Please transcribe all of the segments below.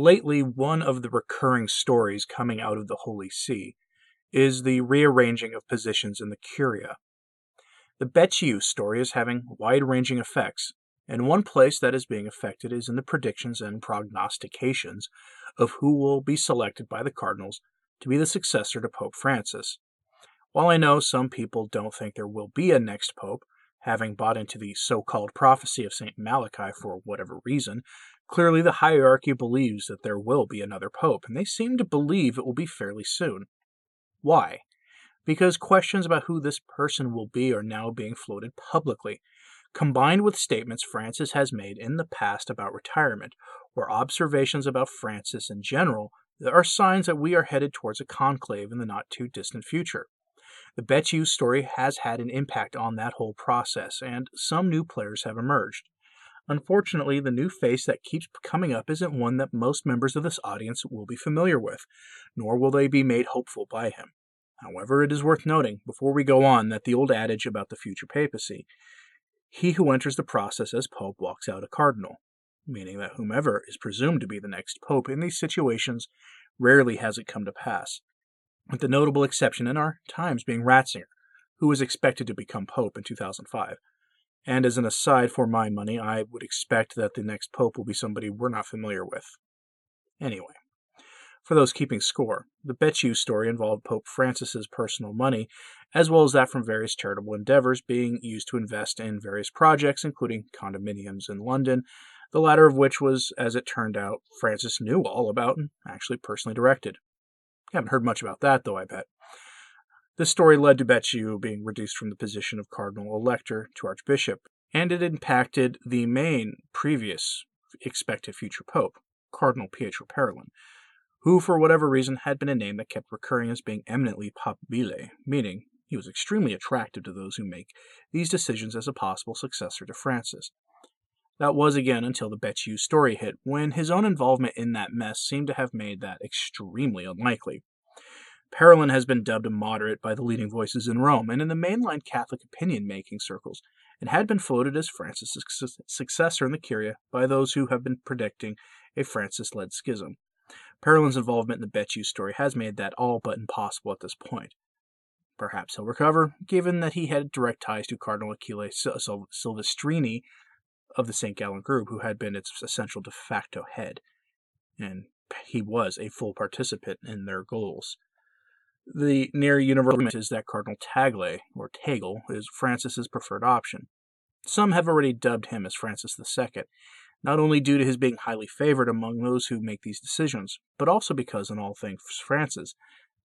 Lately, one of the recurring stories coming out of the Holy See is the rearranging of positions in the Curia. The Becciu story is having wide ranging effects, and one place that is being affected is in the predictions and prognostications of who will be selected by the cardinals to be the successor to Pope Francis. While I know some people don't think there will be a next pope, having bought into the so called prophecy of St. Malachi for whatever reason, clearly the hierarchy believes that there will be another pope, and they seem to believe it will be fairly soon. Why? Because questions about who this person will be are now being floated publicly, combined with statements Francis has made in the past about retirement, or observations about Francis in general, there are signs that we are headed towards a conclave in the not too distant future. The Becciu story has had an impact on that whole process, and some new players have emerged. Unfortunately, the new face that keeps coming up isn't one that most members of this audience will be familiar with, nor will they be made hopeful by him. However, it is worth noting, before we go on, that the old adage about the future papacy he who enters the process as pope walks out a cardinal, meaning that whomever is presumed to be the next pope in these situations rarely has it come to pass, with the notable exception in our times being Ratzinger, who was expected to become pope in 2005. And as an aside for my money, I would expect that the next pope will be somebody we're not familiar with. Anyway, for those keeping score, the Becciu story involved Pope Francis's personal money, as well as that from various charitable endeavors being used to invest in various projects, including condominiums in London, the latter of which was, as it turned out, Francis knew all about and actually personally directed. Haven't heard much about that, though, I bet. This story led to Becciu being reduced from the position of cardinal elector to archbishop, and it impacted the main previous expected future pope, Cardinal Pietro Parolin, who, for whatever reason, had been a name that kept recurring as being eminently papabile, meaning he was extremely attractive to those who make these decisions as a possible successor to Francis. That was again until the Becciu story hit, when his own involvement in that mess seemed to have made that extremely unlikely. Parolin has been dubbed a moderate by the leading voices in Rome and in the mainline Catholic opinion making circles, and had been floated as Francis' successor in the Curia by those who have been predicting a Francis led schism. Parolin's involvement in the Becciu story has made that all but impossible at this point. Perhaps he'll recover, given that he had direct ties to Cardinal Achille Silvestrini of the St. Gallen group, who had been its essential de facto head, and he was a full participant in their goals. The near universal is that Cardinal Tagle, or Tagle, is Francis's preferred option. Some have already dubbed him as Francis II, not only due to his being highly favored among those who make these decisions, but also because, in all things Francis,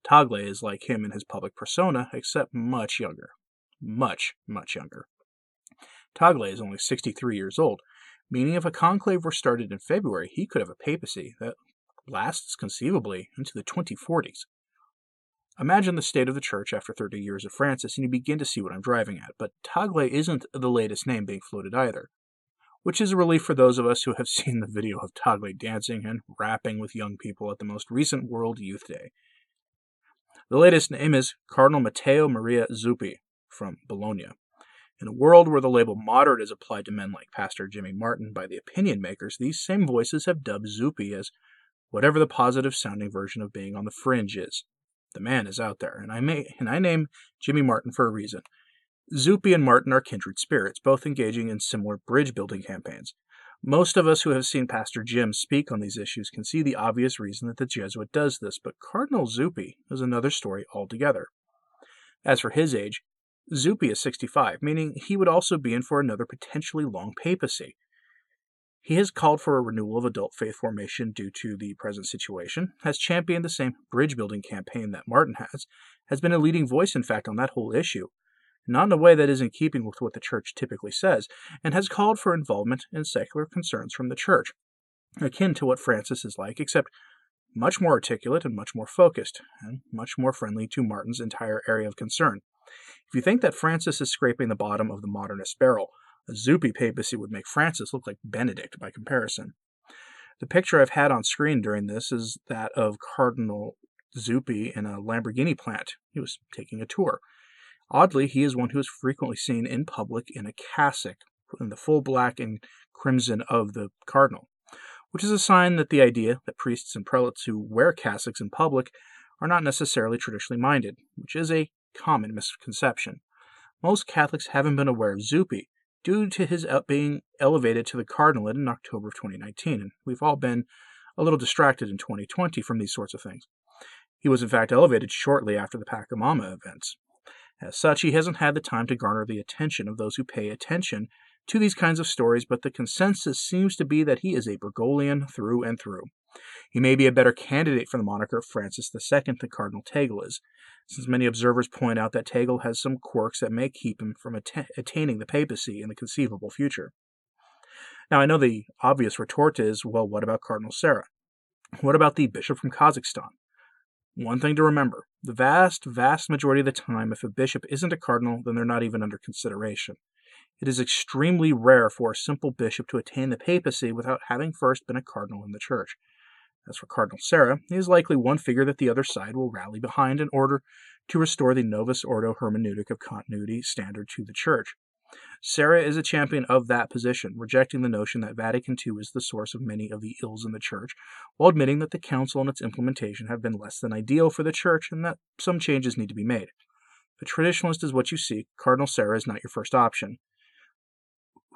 Tagle is like him in his public persona, except much younger. Much, much younger. Tagle is only 63 years old, meaning if a conclave were started in February, he could have a papacy that lasts conceivably into the 2040s. Imagine the state of the church after 30 years of Francis, and you begin to see what I'm driving at. But Tagle isn't the latest name being floated either which is a relief for those of us who have seen the video of Tagle dancing and rapping with young people at the most recent World Youth Day. The latest name is Cardinal Matteo Maria Zuppi from Bologna. In a world where the label moderate is applied to men like Pastor Jimmy Martin by the opinion makers, these same voices have dubbed Zuppi as whatever the positive sounding version of being on the fringe is. The man is out there, and I may and I name Jimmy Martin for a reason. Zuppi and Martin are kindred spirits, both engaging in similar bridge building campaigns. Most of us who have seen Pastor Jim speak on these issues can see the obvious reason that the Jesuit does this, but Cardinal Zuppi is another story altogether. As for his age, Zuppi is 65, meaning he would also be in for another potentially long papacy. He has called for a renewal of adult faith formation due to the present situation, has championed the same bridge building campaign that Martin has, has been a leading voice, in fact, on that whole issue, not in a way that is in keeping with what the Church typically says, and has called for involvement in secular concerns from the Church, akin to what Francis is like, except much more articulate and much more focused, and much more friendly to Martin's entire area of concern. If you think that Francis is scraping the bottom of the modernist barrel, a Zuppi papacy would make Francis look like Benedict by comparison. The picture I've had on screen during this is that of Cardinal Zuppi in a Lamborghini plant. He was taking a tour. Oddly, he is one who is frequently seen in public in a cassock, in the full black and crimson of the cardinal. which is a sign that the idea that priests and prelates who wear cassocks in public are not necessarily traditionally minded, which is a common misconception. Most Catholics haven't been aware of Zuppi due to his uh, being elevated to the cardinalate in October of 2019, and we've all been a little distracted in 2020 from these sorts of things. He was in fact elevated shortly after the Pachamama events. As such, he hasn't had the time to garner the attention of those who pay attention to these kinds of stories, but the consensus seems to be that he is a Bergoglian through and through. He may be a better candidate for the moniker Francis II than Cardinal Tagle is, since many observers point out that Tagle has some quirks that may keep him from att- attaining the papacy in the conceivable future. Now, I know the obvious retort is well, what about Cardinal Sarah? What about the bishop from Kazakhstan? One thing to remember the vast, vast majority of the time, if a bishop isn't a cardinal, then they're not even under consideration. It is extremely rare for a simple bishop to attain the papacy without having first been a cardinal in the church. As for Cardinal Sarah, he is likely one figure that the other side will rally behind in order to restore the Novus Ordo hermeneutic of continuity standard to the Church. Sarah is a champion of that position, rejecting the notion that Vatican II is the source of many of the ills in the Church, while admitting that the Council and its implementation have been less than ideal for the Church and that some changes need to be made. The traditionalist is what you seek, Cardinal Sarah is not your first option.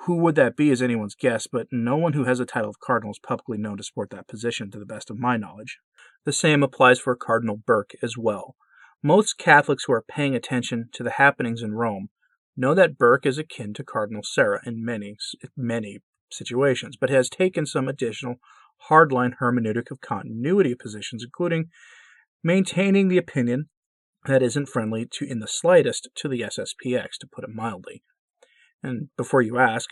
Who would that be is anyone's guess, but no one who has a title of cardinal is publicly known to support that position, to the best of my knowledge. The same applies for Cardinal Burke as well. Most Catholics who are paying attention to the happenings in Rome know that Burke is akin to Cardinal Sarah in many, many situations, but has taken some additional hardline hermeneutic of continuity positions, including maintaining the opinion that isn't friendly to in the slightest to the SSPX, to put it mildly. And before you ask,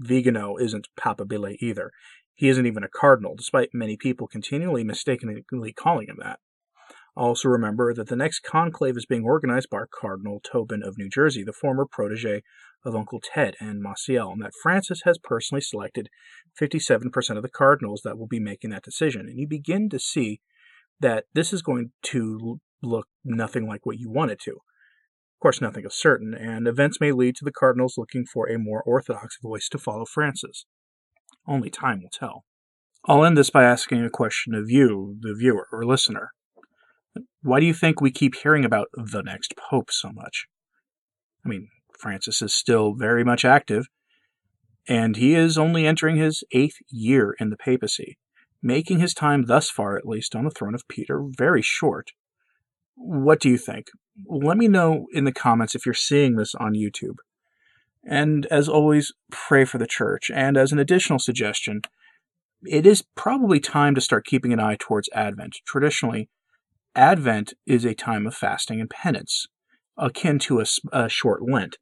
Vigano isn't papabile either. He isn't even a cardinal, despite many people continually mistakenly calling him that. Also remember that the next conclave is being organized by Cardinal Tobin of New Jersey, the former protege of Uncle Ted and Maciel, and that Francis has personally selected 57% of the cardinals that will be making that decision. And you begin to see that this is going to look nothing like what you want it to course, nothing is certain, and events may lead to the Cardinals looking for a more orthodox voice to follow Francis. Only time will tell. I'll end this by asking a question of you, the viewer or listener. Why do you think we keep hearing about the next pope so much? I mean, Francis is still very much active, and he is only entering his eighth year in the papacy, making his time thus far, at least, on the throne of Peter very short. What do you think? Let me know in the comments if you're seeing this on YouTube. And as always, pray for the church. And as an additional suggestion, it is probably time to start keeping an eye towards Advent. Traditionally, Advent is a time of fasting and penance, akin to a, a, short Lent.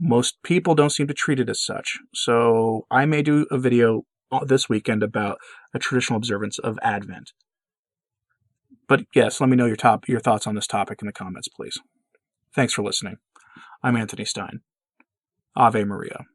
Most people don't seem to treat it as such. So I may do a video uh, this weekend about a traditional observance of Advent. But yes, let me know your top your thoughts on this topic in the comments, please. Thanks for listening. I'm Anthony Stein. Ave Maria.